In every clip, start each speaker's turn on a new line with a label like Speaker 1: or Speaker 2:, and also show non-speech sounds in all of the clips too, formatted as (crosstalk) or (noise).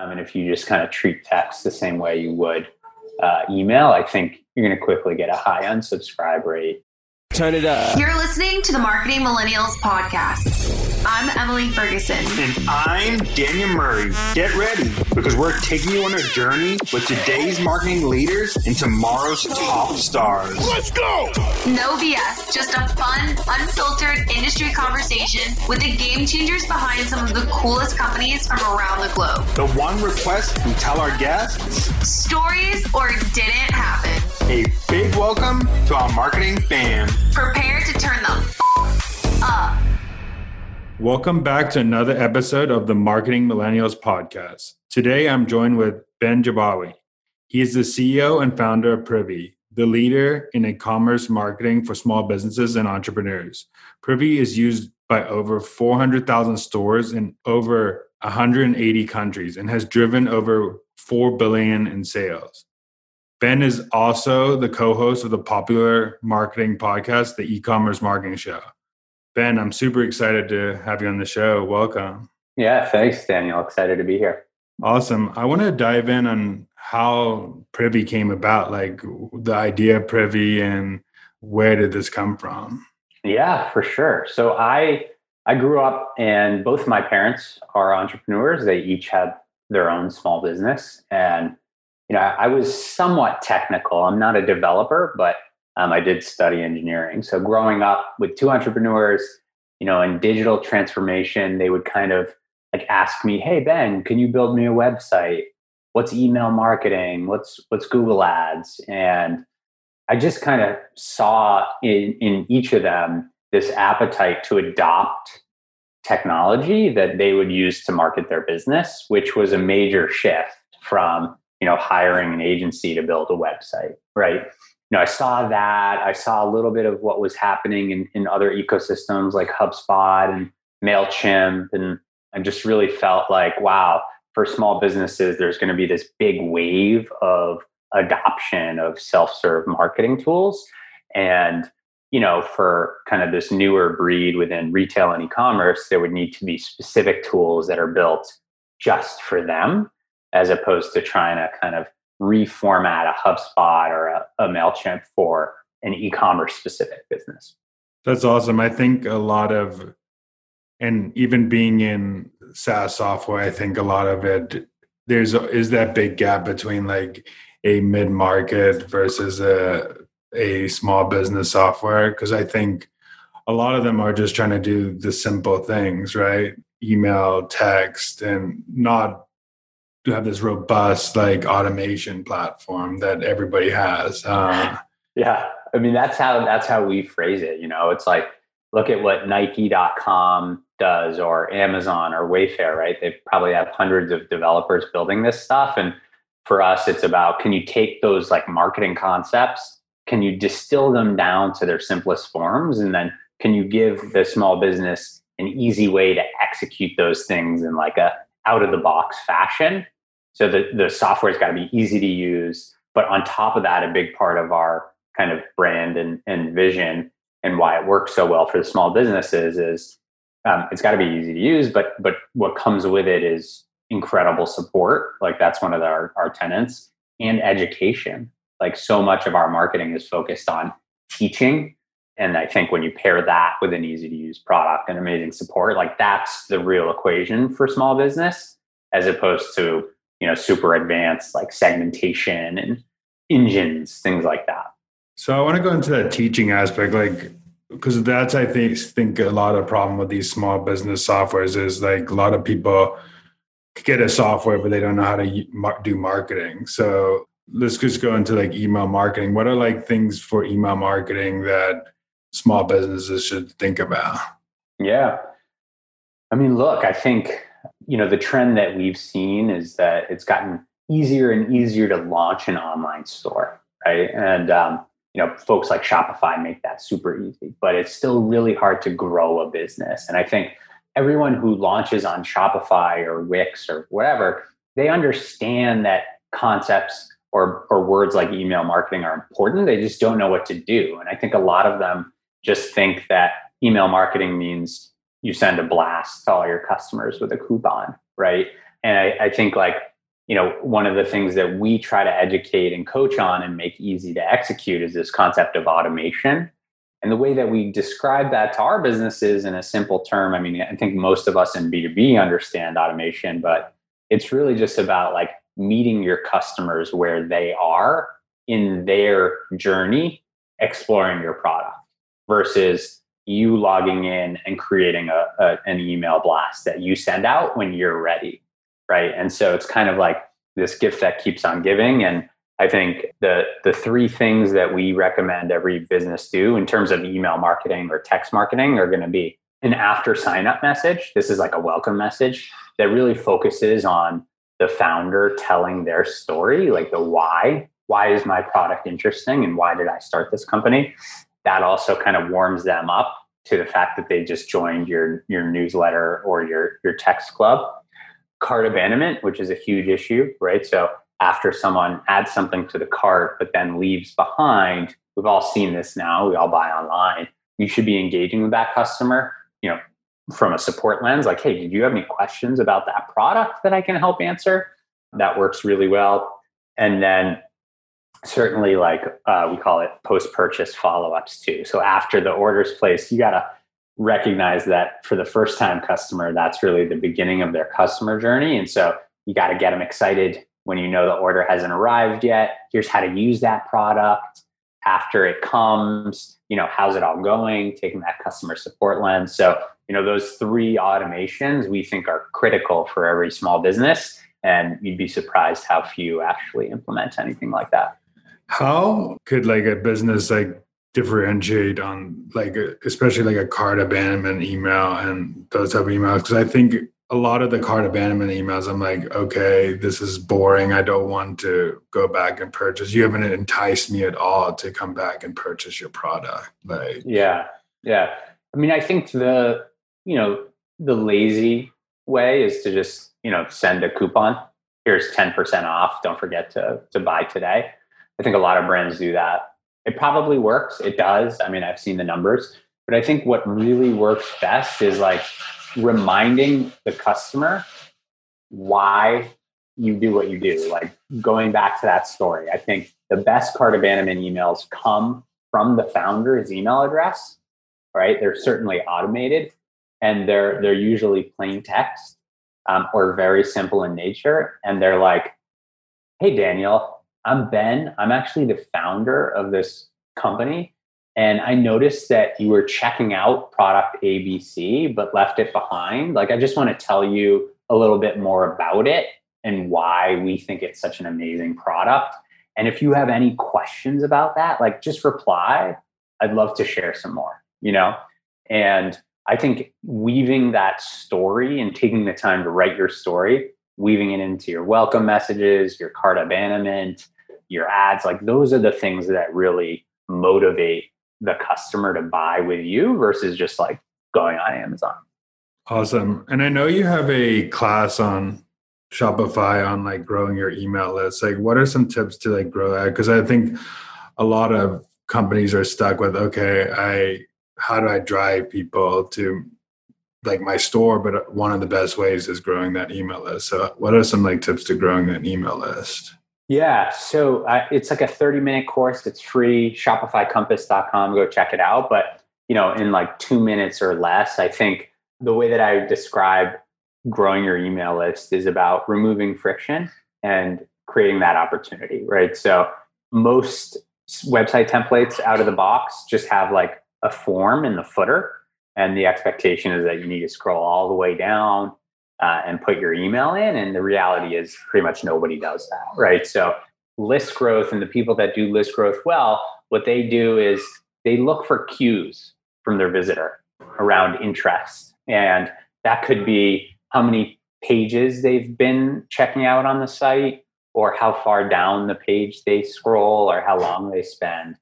Speaker 1: Um, and if you just kind of treat text the same way you would uh, email, I think you're going to quickly get a high unsubscribe rate.
Speaker 2: Turn it up.
Speaker 3: You're listening to the Marketing Millennials Podcast. I'm Emily Ferguson.
Speaker 4: And I'm Daniel Murray. Get ready because we're taking you on a journey with today's marketing leaders and tomorrow's top stars.
Speaker 5: Let's go!
Speaker 3: No BS, just a fun, unfiltered industry conversation with the game changers behind some of the coolest companies from around the globe.
Speaker 4: The one request we tell our guests
Speaker 3: stories or didn't happen.
Speaker 4: A big welcome to our marketing fam.
Speaker 3: Prepare to turn the f- up.
Speaker 6: Welcome back to another episode of the Marketing Millennials podcast. Today I'm joined with Ben Jabbawy. He is the CEO and founder of Privy, the leader in e-commerce marketing for small businesses and entrepreneurs. Privy is used by over 400,000 stores in over 180 countries and has driven over 4 billion in sales. Ben is also the co-host of the popular marketing podcast, The E-commerce Marketing Show. Ben, I'm super excited to have you on the show. Welcome.
Speaker 1: Yeah, thanks, Daniel. Excited to be here.
Speaker 6: Awesome. I want to dive in on how Privy came about, like the idea of Privy and where did this come from?
Speaker 1: Yeah, for sure. So I I grew up and both my parents are entrepreneurs. They each had their own small business and you know, I was somewhat technical. I'm not a developer, but um, I did study engineering. So growing up with two entrepreneurs, you know, in digital transformation, they would kind of like ask me, "Hey Ben, can you build me a website? What's email marketing? What's what's Google Ads?" And I just kind of saw in in each of them this appetite to adopt technology that they would use to market their business, which was a major shift from you know hiring an agency to build a website, right? you know, I saw that. I saw a little bit of what was happening in, in other ecosystems like HubSpot and MailChimp. And I just really felt like, wow, for small businesses, there's going to be this big wave of adoption of self serve marketing tools. And, you know, for kind of this newer breed within retail and e commerce, there would need to be specific tools that are built just for them, as opposed to trying to kind of reformat a HubSpot or a, a MailChimp for an e commerce specific business.
Speaker 6: That's awesome. I think a lot of, and even being in SaaS software, I think a lot of it, there's is that big gap between like a mid market versus a a small business software because I think a lot of them are just trying to do the simple things, right? Email, text, and not to have this robust like automation platform that everybody has. Uh,
Speaker 1: yeah, I mean that's how that's how we phrase it. You know, it's like look at what Nike.com does, or Amazon, or Wayfair. Right? They probably have hundreds of developers building this stuff, and for us, it's about can you take those like marketing concepts, can you distill them down to their simplest forms, and then can you give the small business an easy way to execute those things in like a out of the box fashion. So the, the software's got to be easy to use. But on top of that, a big part of our kind of brand and, and vision and why it works so well for the small businesses is um, it's got to be easy to use, but but what comes with it is incredible support. Like that's one of our, our tenants and education. Like so much of our marketing is focused on teaching. And I think when you pair that with an easy to use product and amazing support, like that's the real equation for small business as opposed to you know super advanced like segmentation and engines things like that.
Speaker 6: So i want to go into that teaching aspect like because that's i think think a lot of problem with these small business softwares is like a lot of people get a software but they don't know how to do marketing. So let's just go into like email marketing. What are like things for email marketing that small businesses should think about?
Speaker 1: Yeah. I mean look i think you know the trend that we've seen is that it's gotten easier and easier to launch an online store right? And um, you know folks like shopify make that super easy but it's still really hard to grow a business. And i think everyone who launches on shopify or wix or whatever they understand that concepts or, or words like email marketing are important. They just don't know what to do. And i think a lot of them just think that email marketing means you send a blast to all your customers with a coupon, right? And I, I think like you know, one of the things that we try to educate and coach on and make easy to execute is this concept of automation. And the way that we describe that to our businesses in a simple term, I mean, I think most of us in B2B understand automation, but it's really just about like meeting your customers where they are in their journey exploring your product versus you logging in and creating a, a, an email blast that you send out when you're ready right? And so it's kind of like this gift that keeps on giving. And i think the the three things that we recommend every business do in terms of email marketing or text marketing are going to be an after sign up message. This is like a welcome message that really focuses on the founder telling their story like the why. Why is my product interesting and why did i start this company? That also kind of warms them up to the fact that they just joined your your newsletter or your your text club. Cart abandonment, which is a huge issue, right? So after someone adds something to the cart but then leaves behind, we've all seen this now. We all buy online. You should be engaging with that customer, you know, from a support lens, like, hey, did you have any questions about that product that I can help answer? That works really well. And then certainly like uh, we call it post purchase follow ups too. So after the order's placed, you got to recognize that for the first time customer, that's really the beginning of their customer journey. And so you got to get them excited when you know the order hasn't arrived yet. Here's how to use that product after it comes. You know, how's it all going? Taking that customer support lens. So, you know, those three automations we think are critical for every small business. And you'd be surprised how few actually implement anything like that.
Speaker 6: How could like a business like differentiate on like especially like a cart abandonment email and those type of emails? Because I think a lot of the cart abandonment emails, I'm like, okay, this is boring. I don't want to go back and purchase. You haven't enticed me at all to come back and purchase your product. Like,
Speaker 1: yeah, yeah. I mean, I think the you know the lazy way is to just you know send a coupon. Here's ten percent off. Don't forget to to buy today. I think a lot of brands do that. It probably works. It does. I mean, I've seen the numbers, but I think what really works best is like reminding the customer why you do what you do. Like going back to that story, I think the best cart abandonment emails come from the founder's email address, right? They're certainly automated and they're they're usually plain text um, or very simple in nature. And they're like, "Hey, Daniel, I'm Ben. I'm actually the founder of this company. And I noticed that you were checking out product ABC, but left it behind. Like, I just want to tell you a little bit more about it and why we think it's such an amazing product. And if you have any questions about that, like just reply. I'd love to share some more, you know? And I think weaving that story and taking the time to write your story weaving it into your welcome messages, your cart abandonment, your ads, like those are the things that really motivate the customer to buy with you versus just like going on Amazon.
Speaker 6: Awesome. And I know you have a class on Shopify on like growing your email list. Like what are some tips to like grow that? Because I think a lot of companies are stuck with okay, I how do I drive people to like my store, but one of the best ways is growing that email list. So, what are some like tips to growing that email list?
Speaker 1: Yeah, so uh, it's like a 30 minute course. It's free. ShopifyCompass.com. Go check it out. But you know, in like two minutes or less, I think the way that I describe growing your email list is about removing friction and creating that opportunity, right? So most website templates out of the box just have like a form in the footer and the expectation is that you need to scroll all the way down uh, and put your email in and the reality is pretty much nobody does that right? So list growth and the people that do list growth well what they do is they look for cues from their visitor around interest. And that could be how many pages they've been checking out on the site or how far down the page they scroll or how long they spend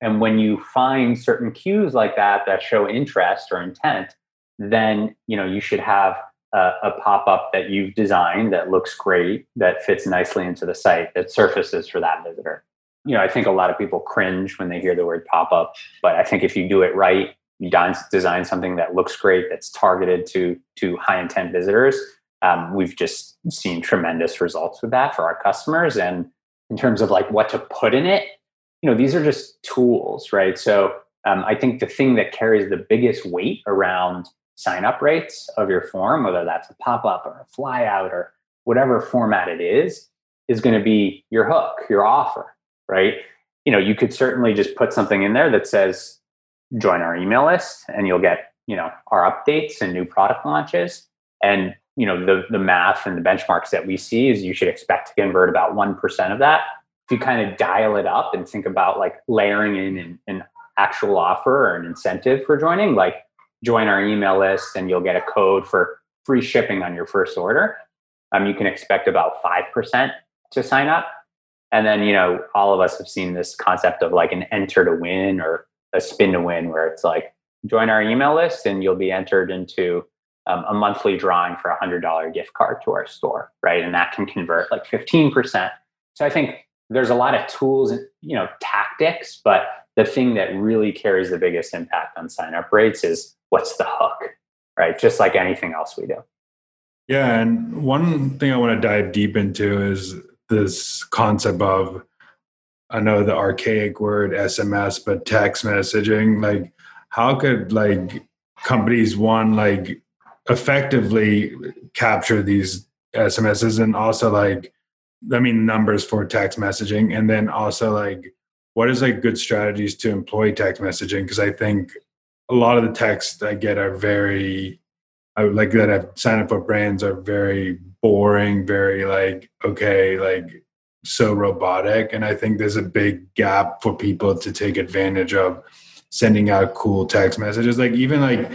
Speaker 1: and when you find certain cues like that that show interest or intent, then you know you should have a, a pop-up that you've designed that looks great, that fits nicely into the site, that surfaces for that visitor. You know, I think a lot of people cringe when they hear the word pop-up, but I think if you do it right, you design something that looks great, that's targeted to to high intent visitors. Um, we've just seen tremendous results with that for our customers. And in terms of like what to put in it, you know, these are just tools, right? So um, I think the thing that carries the biggest weight around sign up rates of your form, whether that's a pop up or a fly out or whatever format it is, is going to be your hook, your offer, right? You know, you could certainly just put something in there that says join our email list and you'll get, you know, our updates and new product launches. And, you know, the, the math and the benchmarks that we see is you should expect to convert about 1% of that. If you kind of dial it up and think about like layering in an, an actual offer or an incentive for joining, like join our email list and you'll get a code for free shipping on your first order. Um, you can expect about 5% to sign up. And then, you know, all of us have seen this concept of like an enter to win or a spin to win, where it's like join our email list and you'll be entered into um, a monthly drawing for a $100 gift card to our store, right? And that can convert like 15%. So I think there's a lot of tools, and, you know, tactics, but the thing that really carries the biggest impact on sign up rates is what's the hook, right? Just like anything else we do.
Speaker 6: Yeah. And one thing I want to dive deep into is this concept of, I know the archaic word SMS, but text messaging. Like, how could like companies one like effectively capture these SMSs and also like, I mean, numbers for text messaging, and then also like, what is like good strategies to employ text messaging? Because I think a lot of the texts I get are very, I would like that I've signed up for brands are very boring, very like, okay, like so robotic. And I think there's a big gap for people to take advantage of sending out cool text messages. Like even like,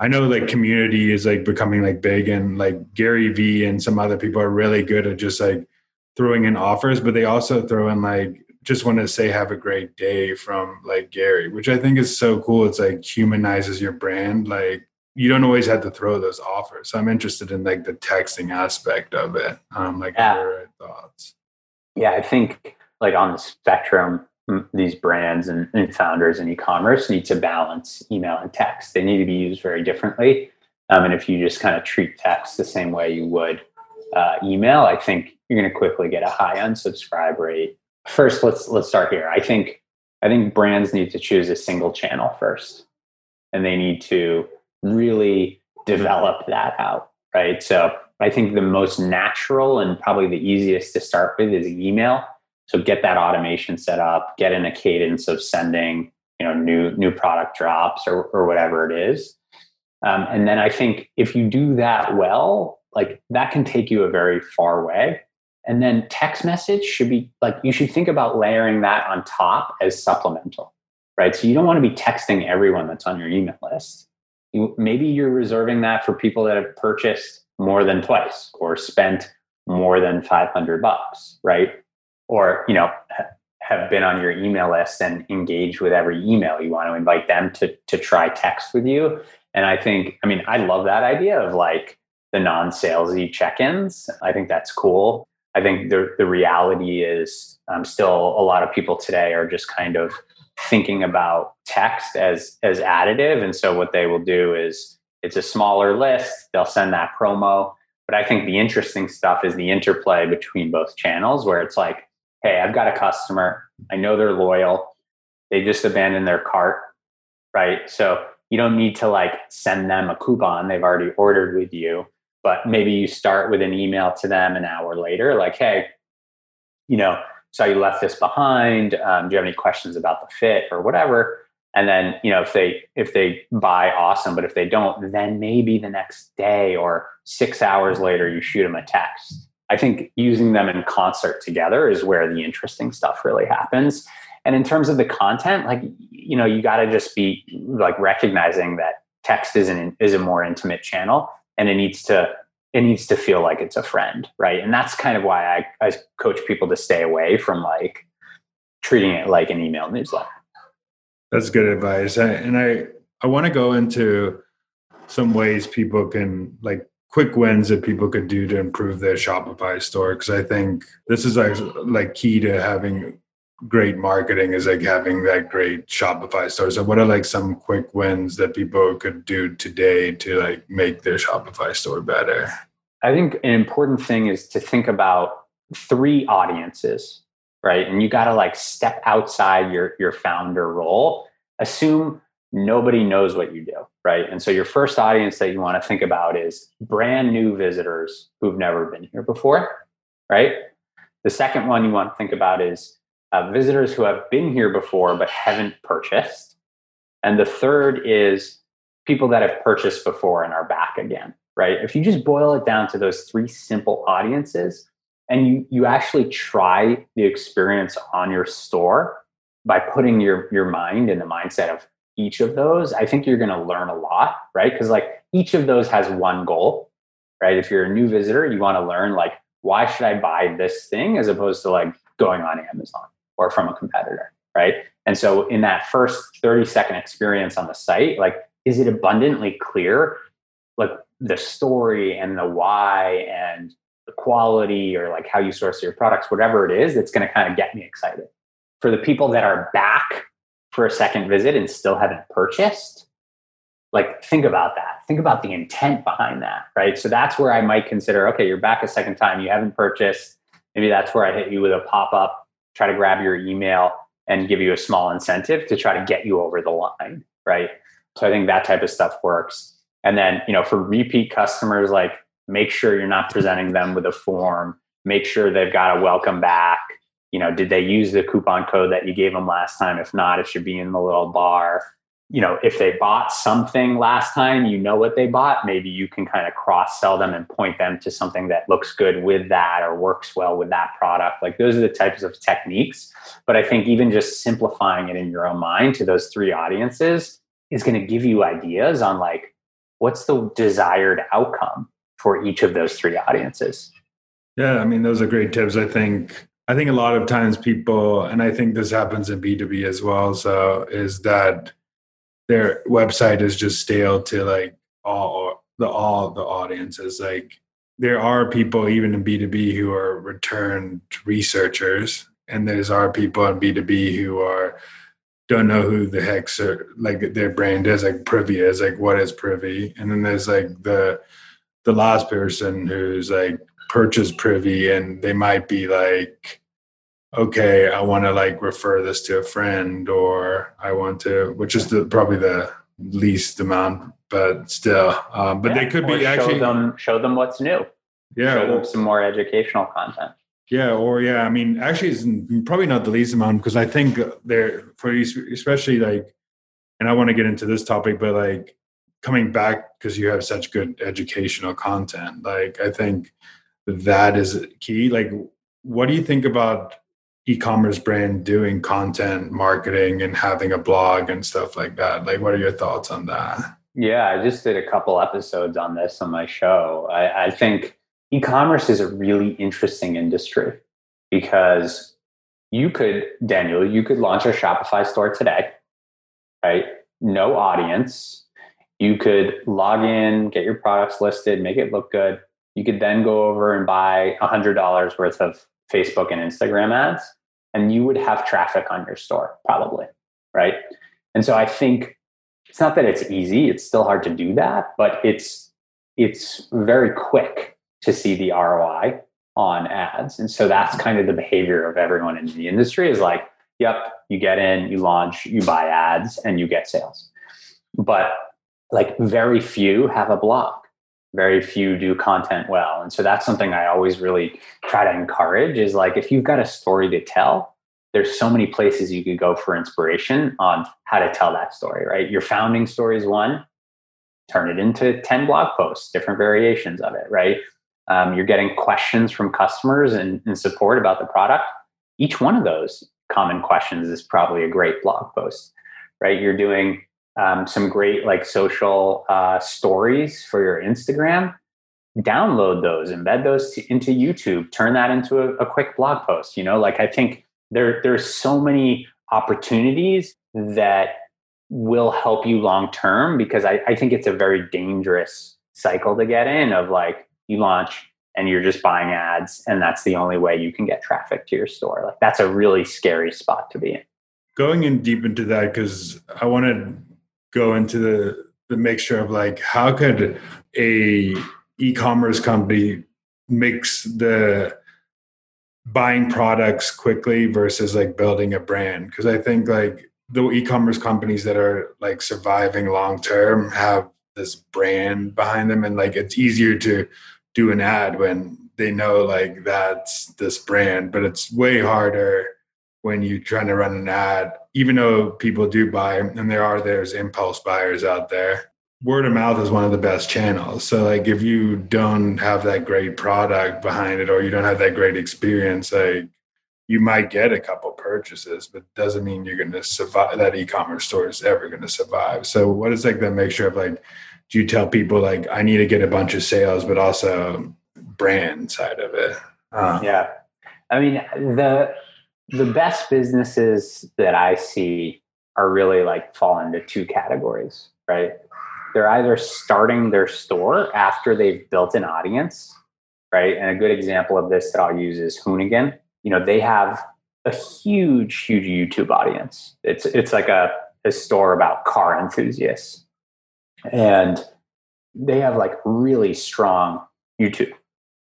Speaker 6: I know like community is like becoming like big and like Gary Vee and some other people are really good at just like throwing in offers, but they also throw in like just want to say have a great day from like Gary, which I think is so cool. It's like humanizes your brand. Like you don't always have to throw those offers. So I'm interested in like the texting aspect of it. Um, like yeah. your thoughts.
Speaker 1: Yeah, I think like on the spectrum, these brands and, and founders in e-commerce need to balance email and text. They need to be used very differently. Um, and if you just kind of treat text the same way you would uh, email, I think you're going to quickly get a high unsubscribe rate. First let's let's start here. I think i think brands need to choose a single channel first and they need to really develop that out right? So i think the most natural and probably the easiest to start with is email. So get that automation set up get in a cadence of sending you know new new product drops or, or whatever it is. Um, and then i think if you do that well like that can take you a very far way and then text message should be like, you should think about layering that on top as supplemental, right? So you don't want to be texting everyone that's on your email list. You, maybe you're reserving that for people that have purchased more than twice or spent more than 500 bucks, right? Or, you know, have been on your email list and engage with every email. You want to invite them to, to try text with you. And I think, I mean, I love that idea of like the non salesy check ins. I think that's cool. I think the the reality is um, still a lot of people today are just kind of thinking about text as as additive, and so what they will do is it's a smaller list. They'll send that promo, but I think the interesting stuff is the interplay between both channels, where it's like, hey, I've got a customer, I know they're loyal, they just abandoned their cart, right? So you don't need to like send them a coupon; they've already ordered with you but maybe you start with an email to them an hour later like hey you know so you left this behind um, do you have any questions about the fit or whatever? And then you know if they if they buy awesome but if they don't then maybe the next day or six hours later you shoot them a text. I think using them in concert together is where the interesting stuff really happens. And in terms of the content like you know you got to just be like recognizing that text is an is a more intimate channel and it needs to it needs to feel like it's a friend right? And that's kind of why I, I coach people to stay away from like treating it like an email newsletter.
Speaker 6: That's good advice. And i i want to go into some ways people can like quick wins that people could do to improve their shopify store because i think this is like, like key to having great marketing is like having that great Shopify store. So what are like some quick wins that people could do today to like make their Shopify store better?
Speaker 1: I think an important thing is to think about three audiences, right? And you got to like step outside your your founder role. Assume nobody knows what you do, right? And so your first audience that you want to think about is brand new visitors who've never been here before, right? The second one you want to think about is uh, visitors who have been here before but haven't purchased. And the third is people that have purchased before and are back again, right? If you just boil it down to those three simple audiences and you, you actually try the experience on your store by putting your, your mind in the mindset of each of those, I think you're going to learn a lot, right? Because like each of those has one goal, right? If you're a new visitor, you want to learn like, why should I buy this thing as opposed to like going on Amazon or from a competitor, right? And so in that first 30 second experience on the site, like, is it abundantly clear, like the story and the why and the quality or like how you source your products, whatever it is, that's going to kind of get me excited. For the people that are back for a second visit and still haven't purchased, like think about that. Think about the intent behind that, right? So that's where I might consider okay, you're back a second time, you haven't purchased. Maybe that's where I hit you with a pop up, try to grab your email and give you a small incentive to try to get you over the line, right? So I think that type of stuff works. And then, you know, for repeat customers, like make sure you're not presenting them with a form, make sure they've got a welcome back, you know did they use the coupon code that you gave them last time if not it should be in the little bar you know if they bought something last time you know what they bought maybe you can kind of cross sell them and point them to something that looks good with that or works well with that product. Like those are the types of techniques. But i think even just simplifying it in your own mind to those three audiences is going to give you ideas on like what's the desired outcome for each of those three audiences.
Speaker 6: Yeah i mean those are great tips. I think I think a lot of times people, and I think this happens in B2B as well, so is that their website is just stale to like all the all the audiences. Like there are people even in B2B who are returned researchers, and there's are people in B2B who are don't know who the heck's are, like their brand is, like Privy is, like what is Privy? And then there's like the the last person who's like purchase privy and they might be like okay i want to like refer this to a friend or i want to which is the probably the least amount but still um, but yeah, they could be
Speaker 1: show
Speaker 6: actually
Speaker 1: them show them what's new
Speaker 6: yeah
Speaker 1: show them some more educational content
Speaker 6: yeah or yeah i mean actually it's probably not the least amount because i think they're for especially like and i want to get into this topic but like coming back because you have such good educational content like i think that is key. Like, what do you think about e-commerce brand doing content marketing and having a blog and stuff like that? Like, what are your thoughts on that?
Speaker 1: Yeah, I just did a couple episodes on this on my show. I, I think e-commerce is a really interesting industry because you could, Daniel, you could launch a Shopify store today, right? No audience. You could log in, get your products listed, make it look good you could then go over and buy $100 worth of Facebook and Instagram ads, and you would have traffic on your store, probably. Right. And so I think it's not that it's easy, it's still hard to do that, but it's it's very quick to see the ROI on ads. And so that's kind of the behavior of everyone in the industry is like, yep, you get in, you launch, you buy ads, and you get sales. But like very few have a blog very few do content well. And so that's something i always really try to encourage is like if you've got a story to tell there's so many places you could go for inspiration on how to tell that story right? Your founding story is one. Turn it into 10 blog posts different variations of it right? Um, you're getting questions from customers and, and support about the product. Each one of those common questions is probably a great blog post right? You're doing um, some great like social uh, stories for your Instagram. Download those, embed those to, into YouTube, turn that into a, a quick blog post. You know, like I think there there's so many opportunities that will help you long term because I, I think it's a very dangerous cycle to get in of like you launch and you're just buying ads and that's the only way you can get traffic to your store. Like that's a really scary spot to be in.
Speaker 6: Going in deep into that because I want to go into the the mixture of like how could a e-commerce company mix the buying products quickly versus like building a brand? Because i think like the e-commerce companies that are like surviving long term have this brand behind them and like it's easier to do an ad when they know like that's this brand but it's way harder when you're trying to run an ad even though people do buy and there are there's impulse buyers out there word of mouth is one of the best channels so like if you don't have that great product behind it or you don't have that great experience like you might get a couple purchases, but doesn't mean you're to survive. That e-commerce store is ever going to survive. So, what is like the mixture of like? Do you tell people like I need to get a bunch of sales, but also brand side of it?
Speaker 1: Uh, yeah, I mean the the best businesses that I see are really like fall into two categories, right? They're either starting their store after they've built an audience, right? And a good example of this that I'll use is Hoonigan you know they have a huge huge youtube audience it's it's like a, a store about car enthusiasts and they have like really strong youtube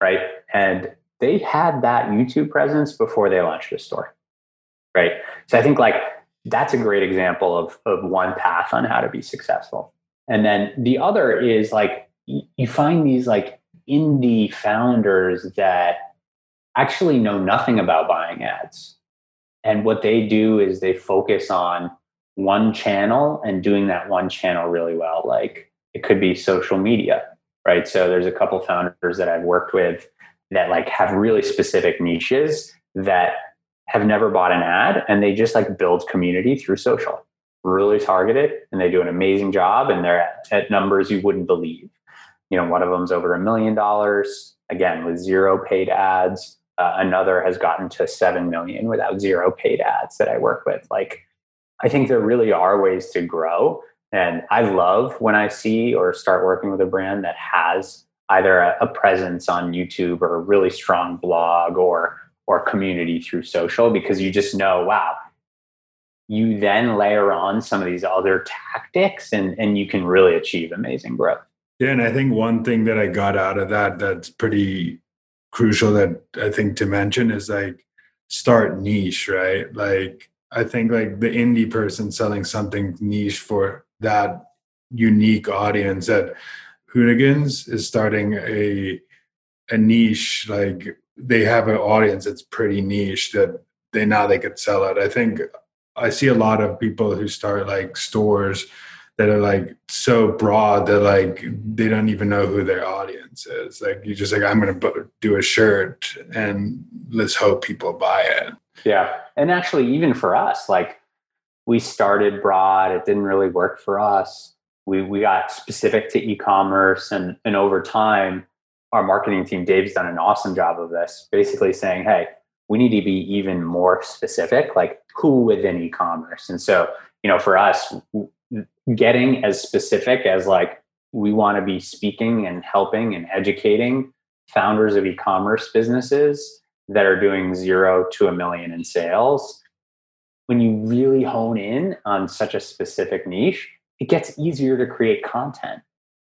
Speaker 1: right and they had that youtube presence before they launched a store right so i think like that's a great example of of one path on how to be successful and then the other is like you find these like indie founders that actually know nothing about buying ads. And what they do is they focus on one channel and doing that one channel really well. Like it could be social media, right? So there's a couple founders that I've worked with that like have really specific niches that have never bought an ad and they just like build community through social really targeted and they do an amazing job and they're at, at numbers you wouldn't believe you know one of them's over a million dollars again with zero paid ads uh, another has gotten to 7 million without zero paid ads that I work with. Like, I think there really are ways to grow. And I love when I see or start working with a brand that has either a, a presence on YouTube or a really strong blog or or community through social because you just know, wow, you then layer on some of these other tactics and, and you can really achieve amazing growth.
Speaker 6: Yeah, and I think one thing that I got out of that that's pretty crucial that I think to mention is like start niche, right? Like I think like the indie person selling something niche for that unique audience that Hoonigans is starting a a niche like they have an audience that's pretty niche that they now they could sell it. I think I see a lot of people who start like stores that are like so broad that like they don't even know who their audience is. Like you just like I'm going to do a shirt and let's hope people buy it.
Speaker 1: Yeah, and actually, even for us, like we started broad, it didn't really work for us. We we got specific to e-commerce, and and over time, our marketing team, Dave's done an awesome job of this. Basically, saying, hey. We need to be even more specific, like who within e-commerce. And so, you know, for us, getting as specific as like we want to be speaking and helping and educating founders of e-commerce businesses that are doing zero to a million in sales when you really hone in on such a specific niche it gets easier to create content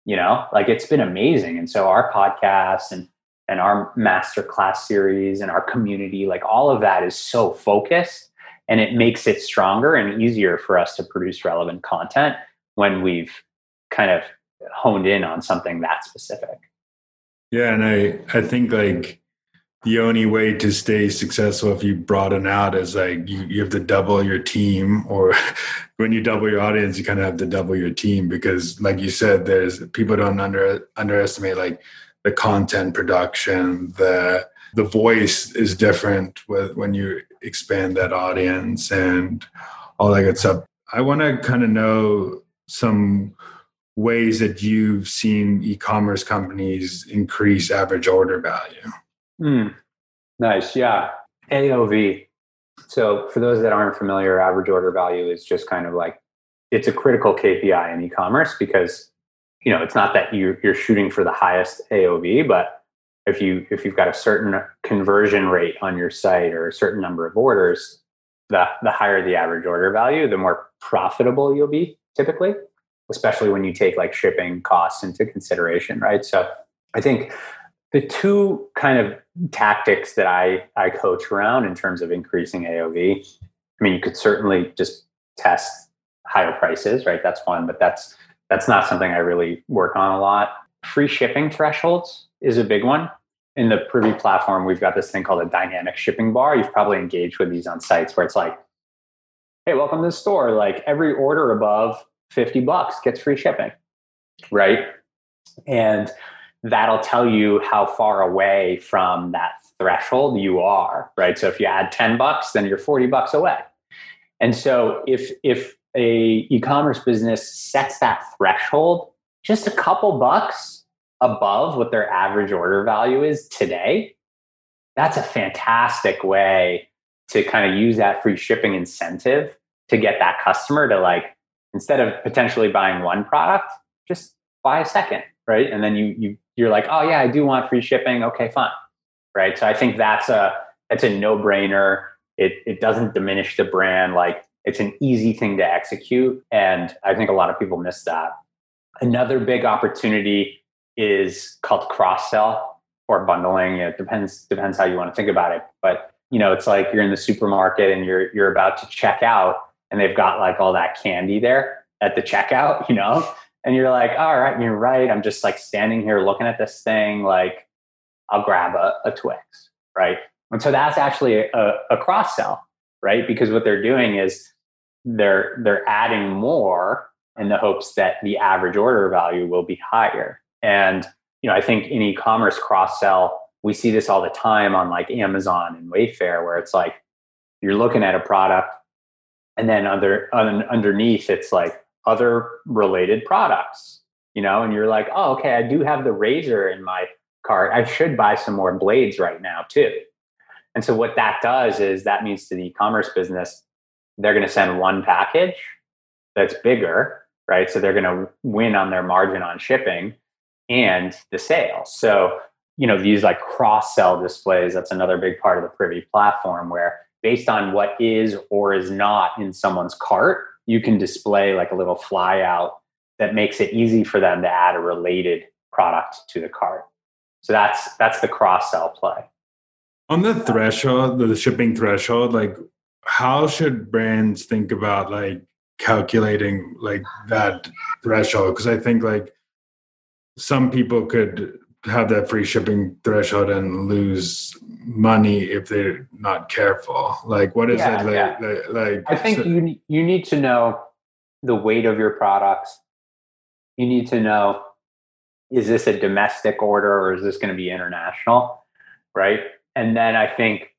Speaker 1: you know? Like it's been amazing. And so our podcast and and our master class series and our community like all of that is so focused and it makes it stronger and easier for us to produce relevant content when we've kind of honed in on something that specific.
Speaker 6: Yeah and i i think like the only way to stay successful if you broaden out is like you, you have to double your team or (laughs) when you double your audience you kind of have to double your team because like you said there's people don't under underestimate like the content production the the voice is different with when you expand that audience and all that good stuff. I want to kind of know some ways that you've seen e-commerce companies increase average order value.
Speaker 1: Mm, nice, yeah. AOV. So for those that aren't familiar, average order value is just kind of like it's a critical KPI in e-commerce because you know it's not that you're, you're shooting for the highest AOV, but if you if you've got a certain conversion rate on your site or a certain number of orders the the higher the average order value the more profitable you'll be typically especially when you take like shipping costs into consideration right so I think the two kind of tactics that I, I coach around in terms of increasing AOV, I mean, you could certainly just test higher prices, right? That's one, but that's that's not something I really work on a lot. Free shipping thresholds is a big one. In the Privy platform, we've got this thing called a dynamic shipping bar. You've probably engaged with these on sites where it's like, hey, welcome to the store. Like every order above 50 bucks gets free shipping, right? And that'll tell you how far away from that threshold you are, right? So if you add 10 bucks, then you're 40 bucks away. And so if if a e-commerce business sets that threshold just a couple bucks above what their average order value is today, that's a fantastic way to kind of use that free shipping incentive to get that customer to like instead of potentially buying one product, just buy a second, right? And then you you you're like, oh yeah, I do want free shipping. Okay, fine, right? So I think that's a that's a no brainer. It it doesn't diminish the brand. Like it's an easy thing to execute, and I think a lot of people miss that. Another big opportunity is called cross sell or bundling. It depends depends how you want to think about it, but you know, it's like you're in the supermarket and you're you're about to check out, and they've got like all that candy there at the checkout, (laughs) you know, and you're like, all right, you're right. I'm just like standing here looking at this thing, like I'll grab a, a Twix, right? And so that's actually a, a cross sell, right? Because what they're doing is they're they're adding more in the hopes that the average order value will be higher. And you know, I think in e-commerce cross sell, we see this all the time on like Amazon and Wayfair, where it's like you're looking at a product, and then under un, underneath it's like other related products, you know, and you're like, oh, okay, I do have the razor in my cart. I should buy some more blades right now too. And so what that does is that means to the e-commerce business, they're going to send one package that's bigger, right? So they're going to win on their margin on shipping and the sale. So, you know, these like cross sell displays, that's another big part of the Privy platform where based on what is or is not in someone's cart, you can display like a little flyout that makes it easy for them to add a related product to the cart. So that's that's the cross sell play.
Speaker 6: On the threshold, the shipping threshold, like how should brands think about like calculating like that threshold? Because I think like some people could have that free shipping threshold and lose money if they're not careful? Like what is yeah, it like, yeah. like, like,
Speaker 1: i think so, you you need to know the weight of your products. You need to know is this a domestic order or is this going to be international right? And then i think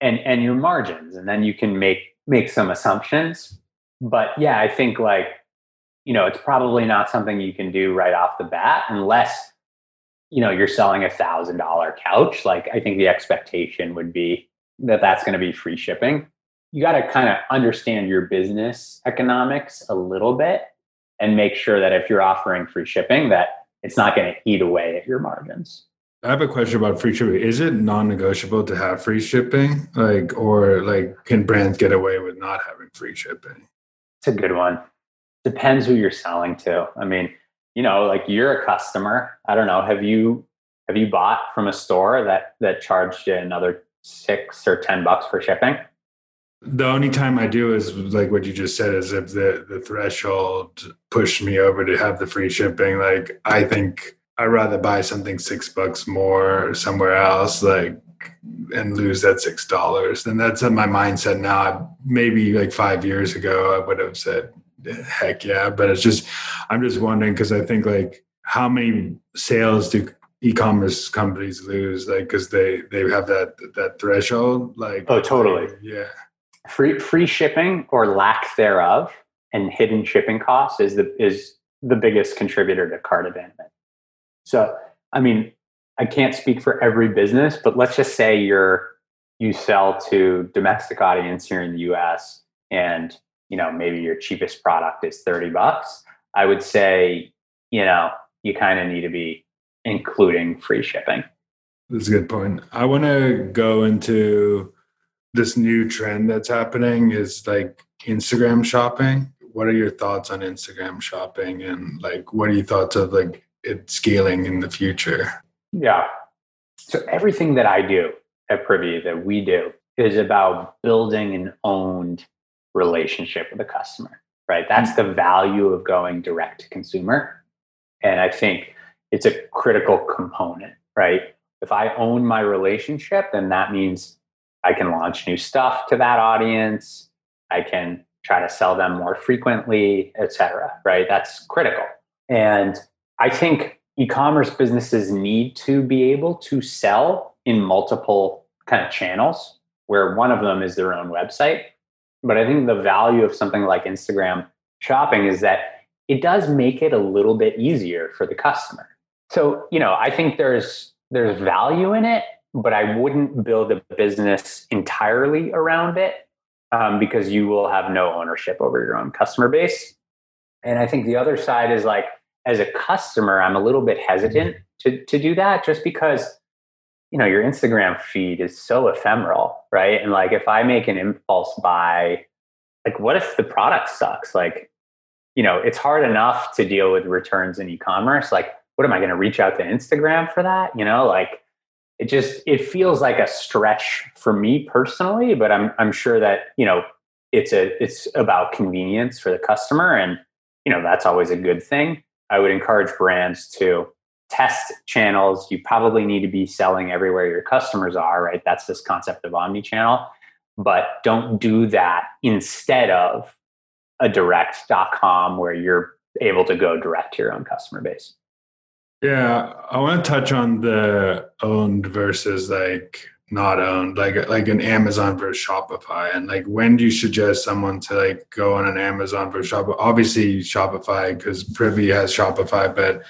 Speaker 1: and and your margins and then you can make make some assumptions. But yeah i think like you know it's probably not something you can do right off the bat unless you know you're selling a thousand dollar couch like i think the expectation would be that that's going to be free shipping you got to kind of understand your business economics a little bit and make sure that if you're offering free shipping that it's not going to eat away at your margins
Speaker 6: I have a question about free shipping. Is it non-negotiable to have free shipping? Like, or like, can brands get away with not having free shipping?
Speaker 1: It's a good one. Depends who you're selling to. I mean, you know, like you're a customer. I don't know. Have you have you bought from a store that that charged you another six or ten bucks for shipping?
Speaker 6: The only time I do is like what you just said is if the the threshold pushed me over to have the free shipping. Like I think I'd rather buy something six bucks more somewhere else, like and lose that six dollars. And that's in my mindset now. Maybe like five years ago, I would have said heck yeah. But it's just, I'm just wondering because I think like how many sales do e-commerce companies lose like because they they have that that threshold like
Speaker 1: oh totally
Speaker 6: yeah
Speaker 1: free free shipping or lack thereof and hidden shipping costs is the is the biggest contributor to cart abandonment so i mean i can't speak for every business but let's just say you're you sell to domestic audience here in the us and you know maybe your cheapest product is 30 bucks i would say you know you kind of need to be including free shipping.
Speaker 6: That's a good point. I want to go into this new trend that's happening is like instagram shopping. What are your thoughts on instagram shopping and like what are your thoughts of like it scaling in the future?
Speaker 1: Yeah. So everything that I do at Privy that we do is about building an owned relationship with the customer, right? That's mm. the value of going direct to consumer. And I think it's a critical component, right? If I own my relationship, then that means I can launch new stuff to that audience. I can try to sell them more frequently, et cetera, right? That's critical. And I think e-commerce businesses need to be able to sell in multiple kind of channels where one of them is their own website. But I think the value of something like Instagram shopping is that it does make it a little bit easier for the customer. So, you know, I think there's there's value in it, but I wouldn't build a business entirely around it um, because you will have no ownership over your own customer base. And I think the other side is like, as a customer, I'm a little bit hesitant to, to do that just because, you know, your Instagram feed is so ephemeral, right? And like, if I make an impulse buy, like, what if the product sucks? Like, you know, it's hard enough to deal with returns in e-commerce. Like, what am I going to reach out to Instagram for that? You know, like it just it feels like a stretch for me personally, but I'm I'm sure that, you know, it's a it's about convenience for the customer and you know, that's always a good thing. I would encourage brands to test channels. You probably need to be selling everywhere your customers are, right? That's this concept of omni-channel. But don't do that instead of a direct.com where you're able to go direct to your own customer base.
Speaker 6: Yeah, I want to touch on the owned versus like not owned, like like an Amazon versus Shopify, and like when do you suggest someone to like go on an Amazon versus Shopify? Obviously Shopify because Privy has Shopify, but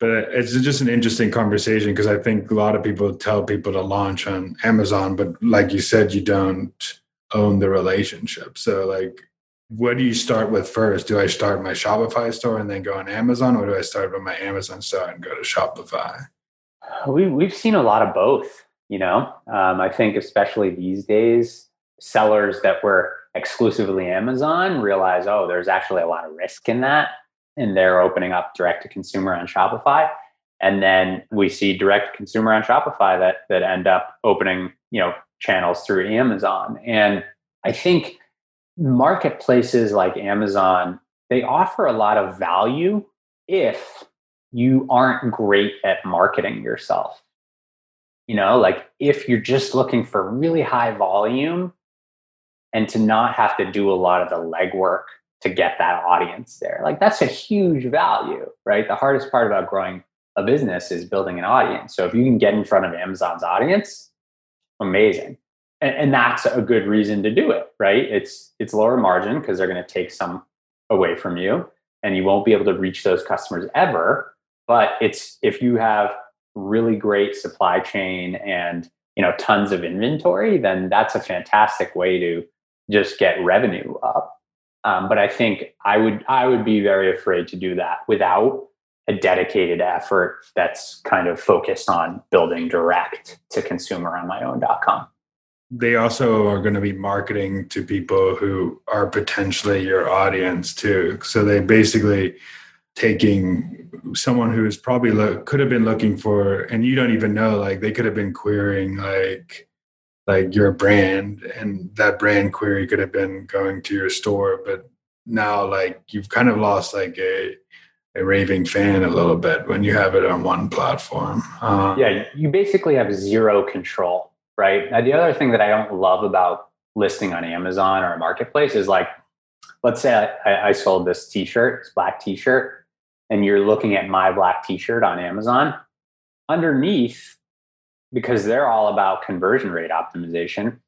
Speaker 6: but it's just an interesting conversation because I think a lot of people tell people to launch on Amazon, but like you said, you don't own the relationship. So like what do you start with first? Do I start my Shopify store and then go on Amazon, or do I start with my Amazon store and go to Shopify?
Speaker 1: We we've seen a lot of both. You know, um, I think especially these days, sellers that were exclusively Amazon realize, oh, there's actually a lot of risk in that, and they're opening up direct to consumer on Shopify. And then we see direct consumer on Shopify that that end up opening, you know, channels through Amazon. And I think marketplaces like Amazon, they offer a lot of value if you aren't great at marketing yourself. You know, like if you're just looking for really high volume and to not have to do a lot of the legwork to get that audience there, like that's a huge value, right? The hardest part about growing a business is building an audience. So if you can get in front of Amazon's audience, amazing and, and that's a good reason to do it, right? It's it's lower margin because they're going to take some away from you, and you won't be able to reach those customers ever. But it's if you have really great supply chain and you know tons of inventory, then that's a fantastic way to just get revenue up. Um, but I think I would I would be very afraid to do that without a dedicated effort that's kind of focused on building direct to consumer on my own.com
Speaker 6: they also are going to be marketing to people who are potentially your audience too. So they basically taking someone who is probably lo- could have been looking for, and you don't even know, like they could have been querying like like your brand, and that brand query could have been going to your store, but now like you've kind of lost like a a raving fan a little bit when you have it on one platform.
Speaker 1: Um, yeah, you basically have zero control right? Now, the other thing that I don't love about listing on Amazon or a marketplace is like, let's say I, I sold this T-shirt, this black T-shirt, and you're looking at my black T-shirt on Amazon. Underneath, because they're all about conversion rate optimization,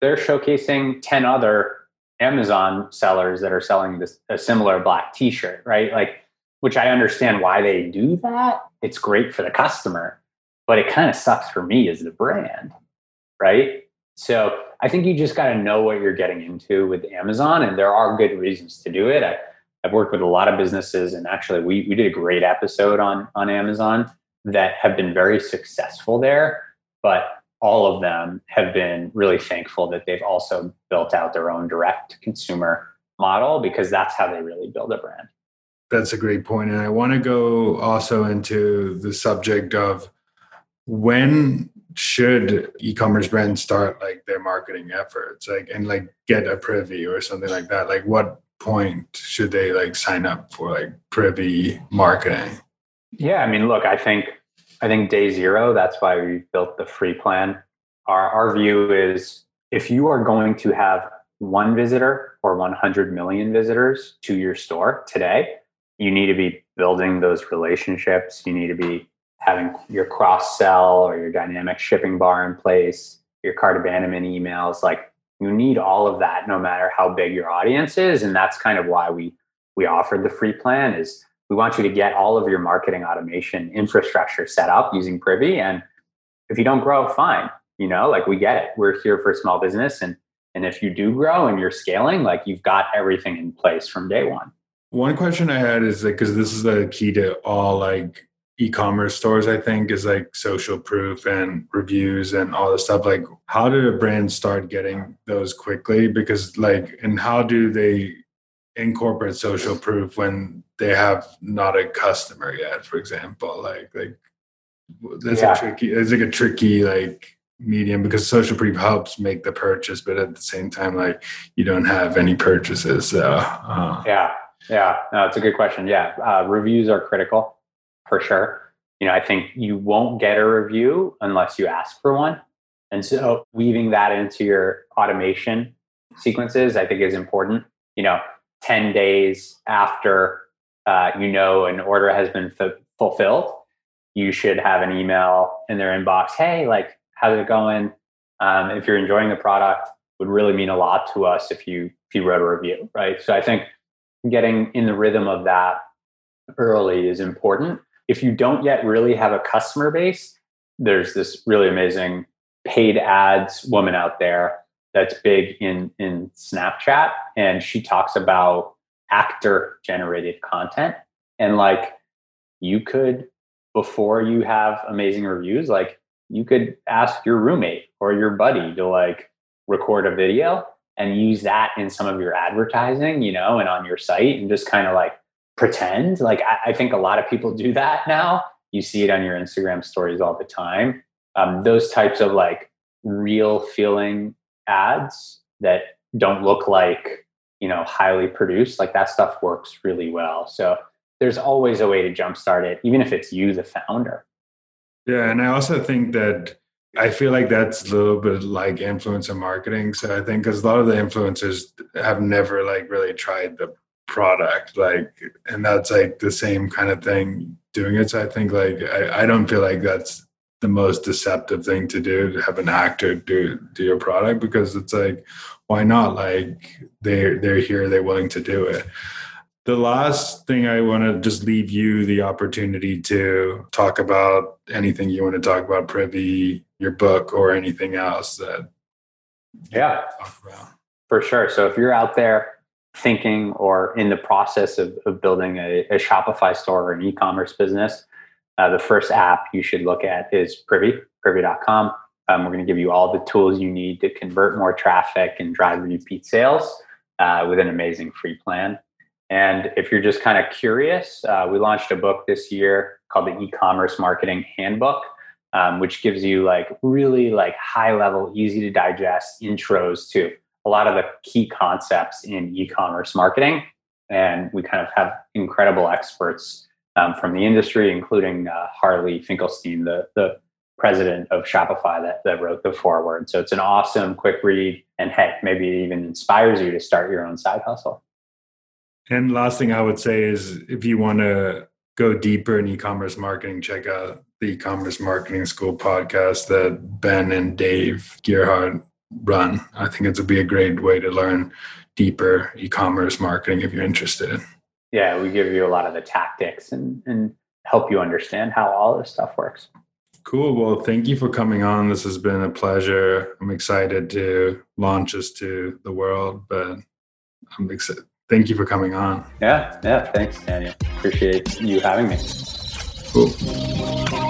Speaker 1: they're showcasing ten other Amazon sellers that are selling this a similar black T-shirt, right? Like, which I understand why they do that. It's great for the customer, but it kind of sucks for me as the brand right? So I think you just got to know what you're getting into with Amazon, and there are good reasons to do it. I, have worked with a lot of businesses, and actually, we we did a great episode on on Amazon that have been very successful there. But all of them have been really thankful that they've also built out their own direct consumer model because that's how they really build a brand.
Speaker 6: That's a great point, and I want to go also into the subject of when should e-commerce brands start like their marketing efforts like and like get a privy or something like that like what point should they like sign up for like privy marketing
Speaker 1: yeah i mean look i think i think day zero that's why we built the free plan our, our view is if you are going to have one visitor or 100 million visitors to your store today you need to be building those relationships you need to be having your cross sell or your dynamic shipping bar in place, your cart abandonment emails, like you need all of that no matter how big your audience is. And that's kind of why we we offered the free plan is we want you to get all of your marketing automation infrastructure set up using Privy. And if you don't grow, fine. You know, like we get it. We're here for small business. And and if you do grow and you're scaling, like you've got everything in place from day one.
Speaker 6: One question I had is like, because this is the key to all like e-commerce stores i think is like social proof and reviews and all the stuff like how did a brand start getting those quickly because like and how do they incorporate social proof when they have not a customer yet for example like like that's yeah. a tricky it's like a tricky like medium because social proof helps make the purchase but at the same time like you don't have any purchases so uh.
Speaker 1: yeah yeah no it's a good question yeah uh, reviews are critical for sure. You know, I think you won't get a review unless you ask for one. And so weaving that into your automation sequences, I think is important. You know, 10 days after uh, you know an order has been f- fulfilled, you should have an email in their inbox. Hey, like, how's it going? Um, if you're enjoying the product, would really mean a lot to us if you if you wrote a review, right? So I think getting in the rhythm of that early is important if you don't yet really have a customer base, there's this really amazing paid ads woman out there that's big in in Snapchat and she talks about actor generated content and like you could before you have amazing reviews like you could ask your roommate or your buddy to like record a video and use that in some of your advertising you know and on your site and just kind of like pretend. Like I, I, think a lot of people do that now. You see it on your Instagram stories all the time. Um, those types of like real feeling ads that don't look like you know highly produced, like that stuff works really well. So there's always a way to jumpstart it, even if it's you, the founder.
Speaker 6: Yeah, and I also think that I feel like that's a little bit like influencer marketing. So I think because a lot of the influencers have never like really tried the product like and that's like the same kind of thing doing it so i think like I, I don't feel like that's the most deceptive thing to do to have an actor do do your product because it's like why not? Like they're they're here they're willing to do it. The last thing i want to just leave you the opportunity to talk about anything you want to talk about privy your book or anything else that
Speaker 1: yeah. For sure. So if you're out there thinking or in the process of, of building a, a, Shopify store or an e-commerce business, uh, the first app you should look at is Privy, privy.com. Um, we're going to give you all the tools you need to convert more traffic and drive repeat sales uh, with an amazing free plan. And if you're just kind of curious, uh, we launched a book this year called the E-commerce Marketing Handbook, um, which gives you like really like high level, easy to digest intros to a lot of the key concepts in e-commerce marketing. And we kind of have incredible experts um, from the industry, including uh, Harley Finkelstein, the, the president of Shopify that, that wrote the foreword. So it's an awesome quick read. And heck, maybe it even inspires you to start your own side hustle.
Speaker 6: And last thing I would say is if you want to go deeper in e-commerce marketing, check out the e-commerce marketing school podcast that Ben and Dave Gerhardt run. I think it would be a great way to learn deeper e-commerce marketing if you're interested.
Speaker 1: Yeah, we give you a lot of the tactics and, and help you understand how all this stuff works.
Speaker 6: Cool. Well, thank you for coming on. This has been a pleasure. I'm excited to launch this to the world, but I'm excited. Thank you for coming on.
Speaker 1: Yeah, yeah. Thanks, Daniel. Appreciate you having me.
Speaker 6: Cool.